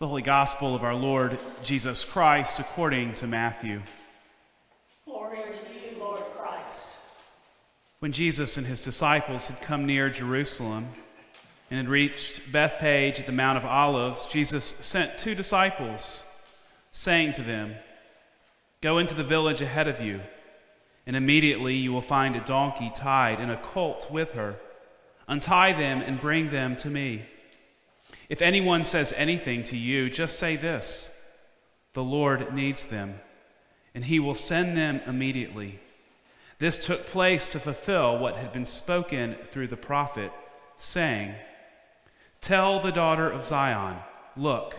The Holy Gospel of our Lord Jesus Christ according to Matthew. Glory to you, Lord Christ. When Jesus and his disciples had come near Jerusalem and had reached Bethphage at the Mount of Olives, Jesus sent two disciples, saying to them, Go into the village ahead of you, and immediately you will find a donkey tied and a colt with her. Untie them and bring them to me. If anyone says anything to you, just say this The Lord needs them, and he will send them immediately. This took place to fulfill what had been spoken through the prophet, saying, Tell the daughter of Zion, look,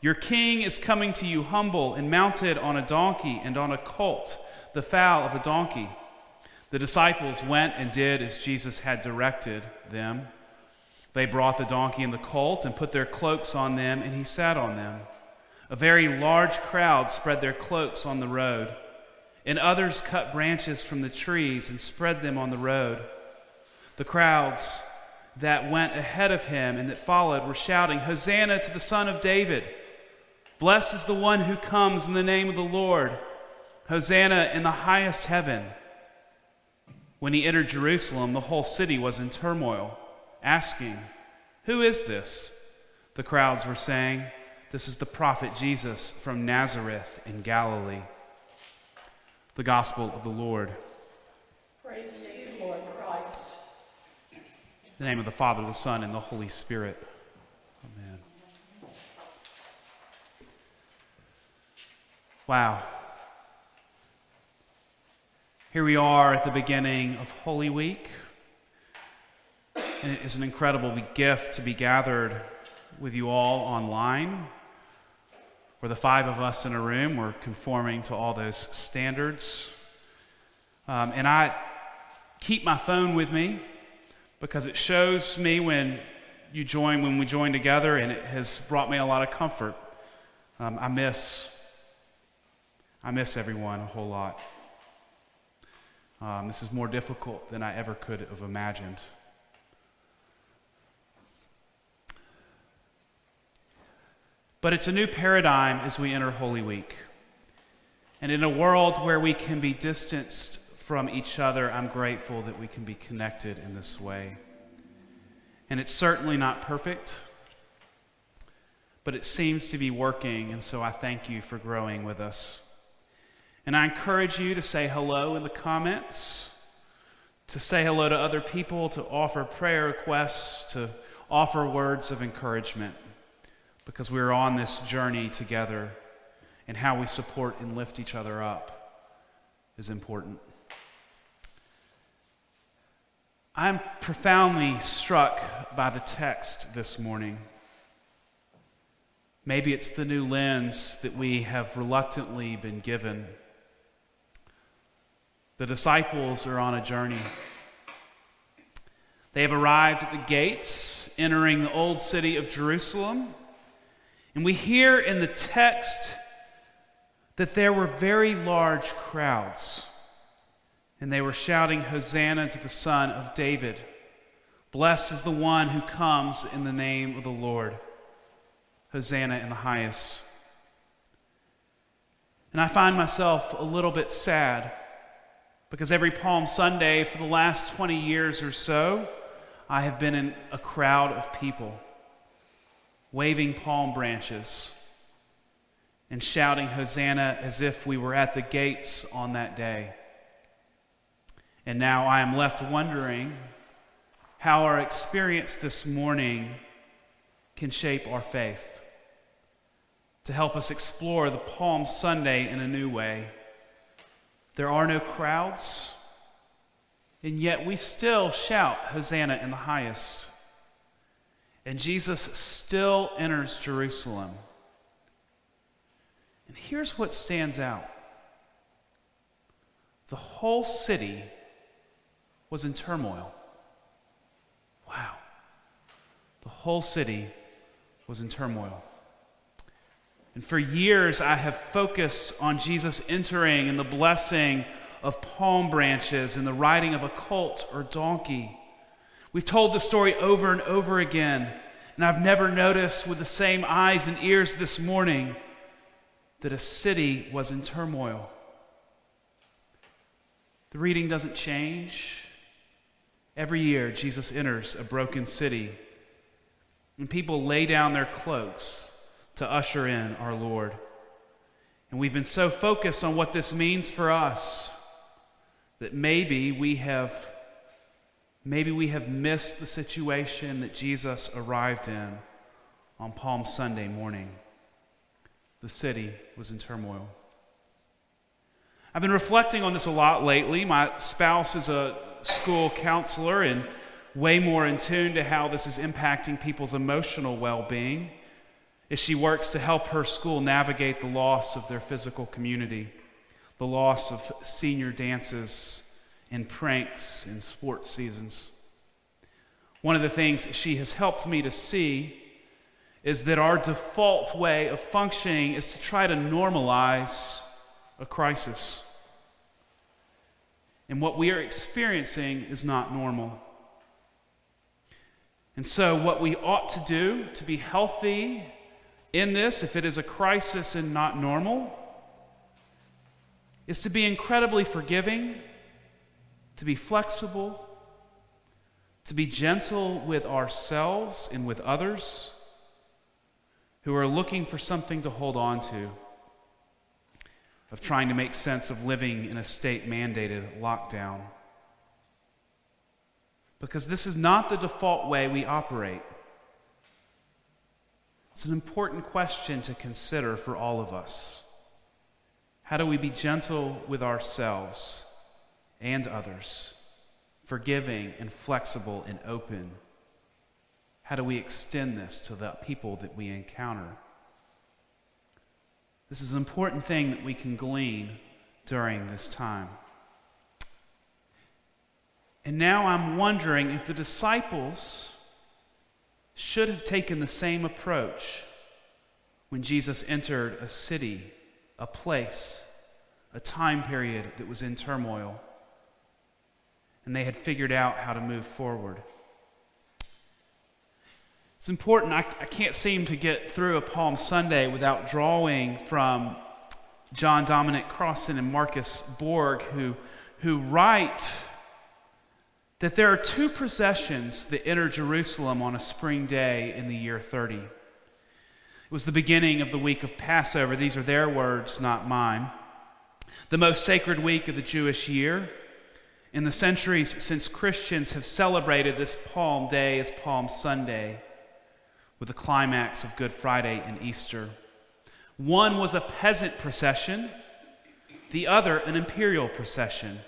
your king is coming to you humble and mounted on a donkey and on a colt, the foal of a donkey. The disciples went and did as Jesus had directed them. They brought the donkey and the colt and put their cloaks on them, and he sat on them. A very large crowd spread their cloaks on the road, and others cut branches from the trees and spread them on the road. The crowds that went ahead of him and that followed were shouting, Hosanna to the Son of David! Blessed is the one who comes in the name of the Lord! Hosanna in the highest heaven! When he entered Jerusalem, the whole city was in turmoil asking, Who is this? The crowds were saying, This is the prophet Jesus from Nazareth in Galilee. The Gospel of the Lord. Praise to you, Lord Christ. In the name of the Father, the Son, and the Holy Spirit. Amen. Wow. Here we are at the beginning of Holy Week. It is an incredible gift to be gathered with you all online. For the five of us in a room, we're conforming to all those standards. Um, and I keep my phone with me because it shows me when you join, when we join together, and it has brought me a lot of comfort. Um, I miss, I miss everyone a whole lot. Um, this is more difficult than I ever could have imagined. But it's a new paradigm as we enter Holy Week. And in a world where we can be distanced from each other, I'm grateful that we can be connected in this way. And it's certainly not perfect, but it seems to be working, and so I thank you for growing with us. And I encourage you to say hello in the comments, to say hello to other people, to offer prayer requests, to offer words of encouragement because we're on this journey together, and how we support and lift each other up is important. I'm profoundly struck by the text this morning. Maybe it's the new lens that we have reluctantly been given. The disciples are on a journey. They have arrived at the gates, entering the old city of Jerusalem. And we hear in the text that there were very large crowds, and they were shouting, Hosanna to the Son of David. Blessed is the one who comes in the name of the Lord. Hosanna in the highest. And I find myself a little bit sad because every Palm Sunday for the last 20 years or so, I have been in a crowd of people waving palm branches and shouting Hosanna as if we were at the gates on that day. And now I am left wondering how our experience this morning can shape our faith, to help us explore the Palm Sunday in a new way. There are no crowds, and yet we still shout Hosanna in the highest. And Jesus still enters Jerusalem. And here's what stands out the whole city was in turmoil. Wow. The whole city was in turmoil. And for years, I have focused on Jesus entering and the blessing of palm branches and the riding of a colt or donkey. We've told the story over and over again. And I've never noticed with the same eyes and ears this morning that a city was in turmoil. The reading doesn't change. Every year, Jesus enters a broken city, and people lay down their cloaks to usher in our Lord. And we've been so focused on what this means for us that maybe we have maybe we have missed the situation that Jesus arrived in on Palm Sunday morning. The city was in turmoil. I've been reflecting on this a lot lately. My spouse is a school counselor and way more in tune to how this is impacting people's emotional well being as she works to help her school navigate the loss of their physical community, the loss of senior dances and pranks and sports seasons. One of the things she has helped me to see is that our default way of functioning is to try to normalize a crisis. And what we are experiencing is not normal. And so, what we ought to do to be healthy in this, if it is a crisis and not normal, is to be incredibly forgiving, to be flexible, to be gentle with ourselves and with others who are looking for something to hold on to, of trying to make sense of living in a state mandated lockdown. Because this is not the default way we operate. It's an important question to consider for all of us. How do we be gentle with ourselves and others, forgiving and flexible and open? How do we extend this to the people that we encounter? This is an important thing that we can glean during this time. And now I'm wondering if the disciples should have taken the same approach when Jesus entered a city, a place, a time period that was in turmoil, and they had figured out how to move forward. It's important. I, I can't seem to get through a Palm Sunday without drawing from John Dominic Crossan and Marcus Borg, who, who write that there are two processions that enter Jerusalem on a spring day in the year 30. It was the beginning of the week of Passover. These are their words, not mine. The most sacred week of the Jewish year. In the centuries since Christians have celebrated this Palm Day as Palm Sunday, with the climax of Good Friday and Easter. One was a peasant procession, the other an imperial procession.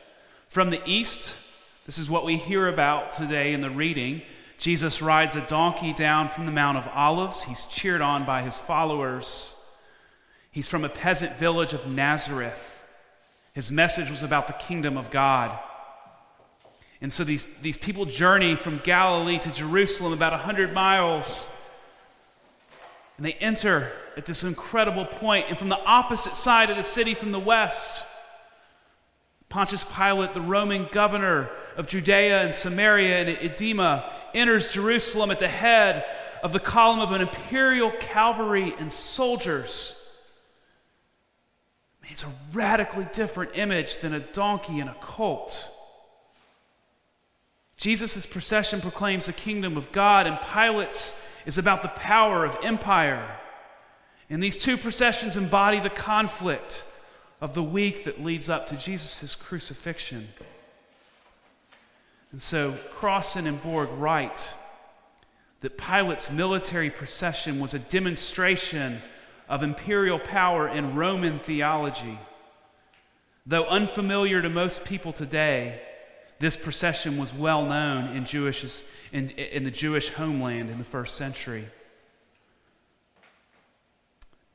From the east, this is what we hear about today in the reading. Jesus rides a donkey down from the Mount of Olives. He's cheered on by his followers. He's from a peasant village of Nazareth. His message was about the kingdom of God. And so these, these people journey from Galilee to Jerusalem about 100 miles. And they enter at this incredible point. and from the opposite side of the city, from the west, Pontius Pilate, the Roman governor of Judea and Samaria and Idumea, enters Jerusalem at the head of the column of an imperial cavalry and soldiers. It's a radically different image than a donkey and a colt. Jesus' procession proclaims the kingdom of God, and Pilate's is about the power of empire. And these two processions embody the conflict of the week that leads up to Jesus' crucifixion. And so Crossan and Borg write that Pilate's military procession was a demonstration of imperial power in Roman theology. Though unfamiliar to most people today, this procession was well known in, Jewish, in, in the Jewish homeland in the first century.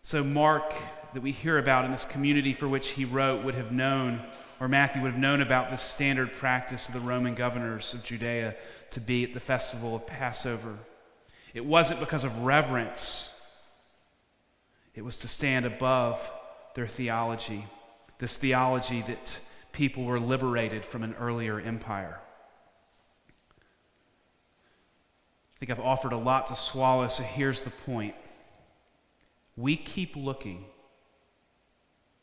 So, Mark that we hear about in this community for which he wrote would have known, or Matthew would have known about this standard practice of the Roman governors of Judea to be at the festival of Passover. It wasn't because of reverence, it was to stand above their theology, this theology that people were liberated from an earlier empire. I think I've offered a lot to swallow, so here's the point. We keep looking.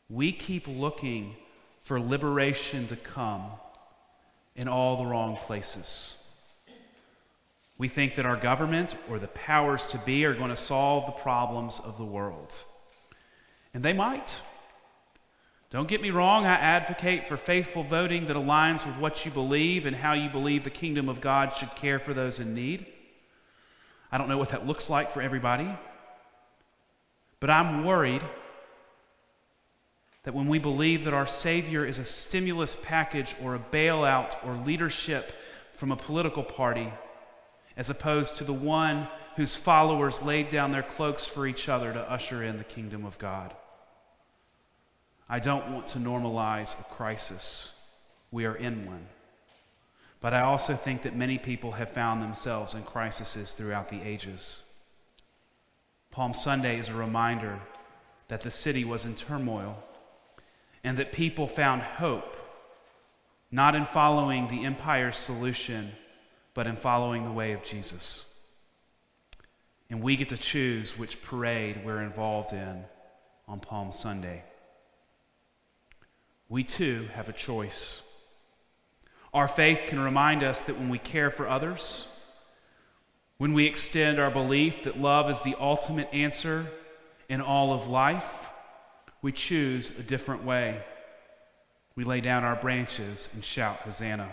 We keep looking for liberation to come in all the wrong places. We think that our government or the powers to be are going to solve the problems of the world. And they might. Don't get me wrong, I advocate for faithful voting that aligns with what you believe and how you believe the kingdom of God should care for those in need. I don't know what that looks like for everybody, but I'm worried that when we believe that our Savior is a stimulus package or a bailout or leadership from a political party, as opposed to the one whose followers laid down their cloaks for each other to usher in the kingdom of God. I don't want to normalize a crisis. We are in one. But I also think that many people have found themselves in crises throughout the ages. Palm Sunday is a reminder that the city was in turmoil and that people found hope not in following the empire's solution but in following the way of Jesus. And we get to choose which parade we're involved in on Palm Sunday. We too have a choice. Our faith can remind us that when we care for others, when we extend our belief that love is the ultimate answer in all of life, we choose a different way. We lay down our branches and shout, Hosanna.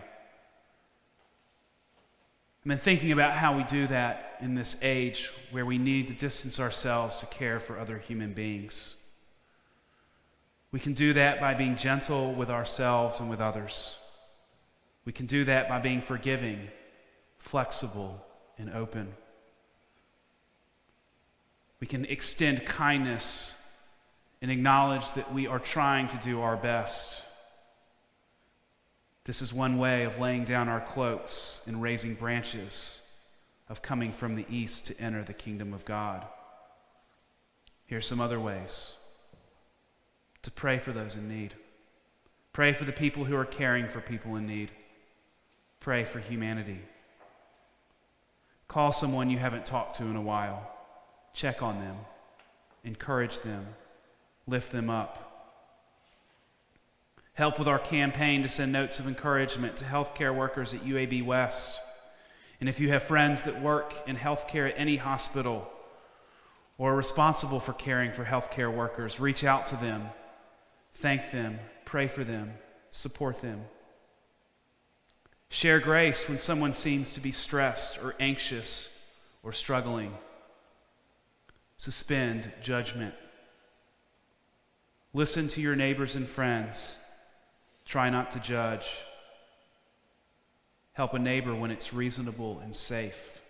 I've been thinking about how we do that in this age where we need to distance ourselves to care for other human beings. We can do that by being gentle with ourselves and with others. We can do that by being forgiving, flexible, and open. We can extend kindness and acknowledge that we are trying to do our best. This is one way of laying down our cloaks and raising branches, of coming from the east to enter the kingdom of God. Here are some other ways to pray for those in need. Pray for the people who are caring for people in need. Pray for humanity. Call someone you haven't talked to in a while. Check on them. Encourage them. Lift them up help with our campaign to send notes of encouragement to healthcare workers at UAB West. And if you have friends that work in healthcare at any hospital or are responsible for caring for healthcare workers, reach out to them, thank them, pray for them, support them. Share grace when someone seems to be stressed or anxious or struggling. Suspend judgment. Listen to your neighbors and friends Try not to judge. Help a neighbor when it's reasonable and safe.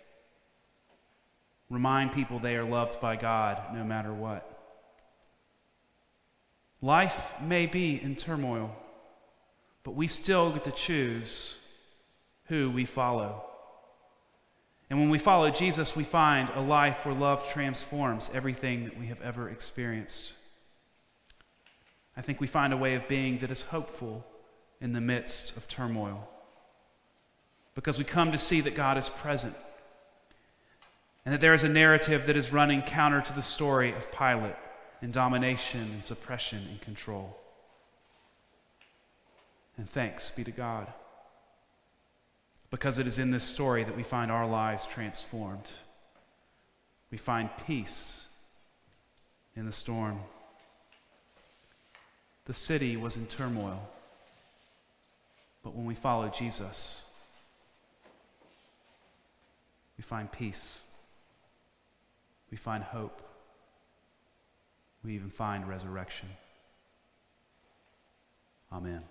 Remind people they are loved by God no matter what. Life may be in turmoil, but we still get to choose who we follow. And when we follow Jesus, we find a life where love transforms everything that we have ever experienced. I think we find a way of being that is hopeful in the midst of turmoil. Because we come to see that God is present and that there is a narrative that is running counter to the story of Pilate and domination and suppression and control. And thanks be to God. Because it is in this story that we find our lives transformed. We find peace in the storm. The city was in turmoil. But when we follow Jesus, we find peace, we find hope, we even find resurrection. Amen.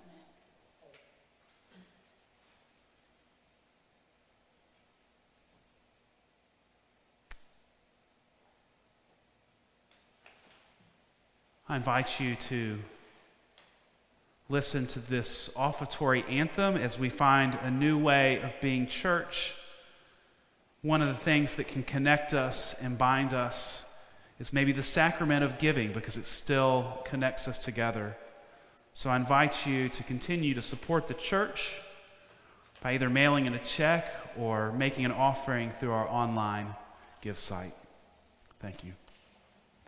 I invite you to listen to this offertory anthem as we find a new way of being church. One of the things that can connect us and bind us is maybe the sacrament of giving because it still connects us together. So I invite you to continue to support the church by either mailing in a check or making an offering through our online give site. Thank you.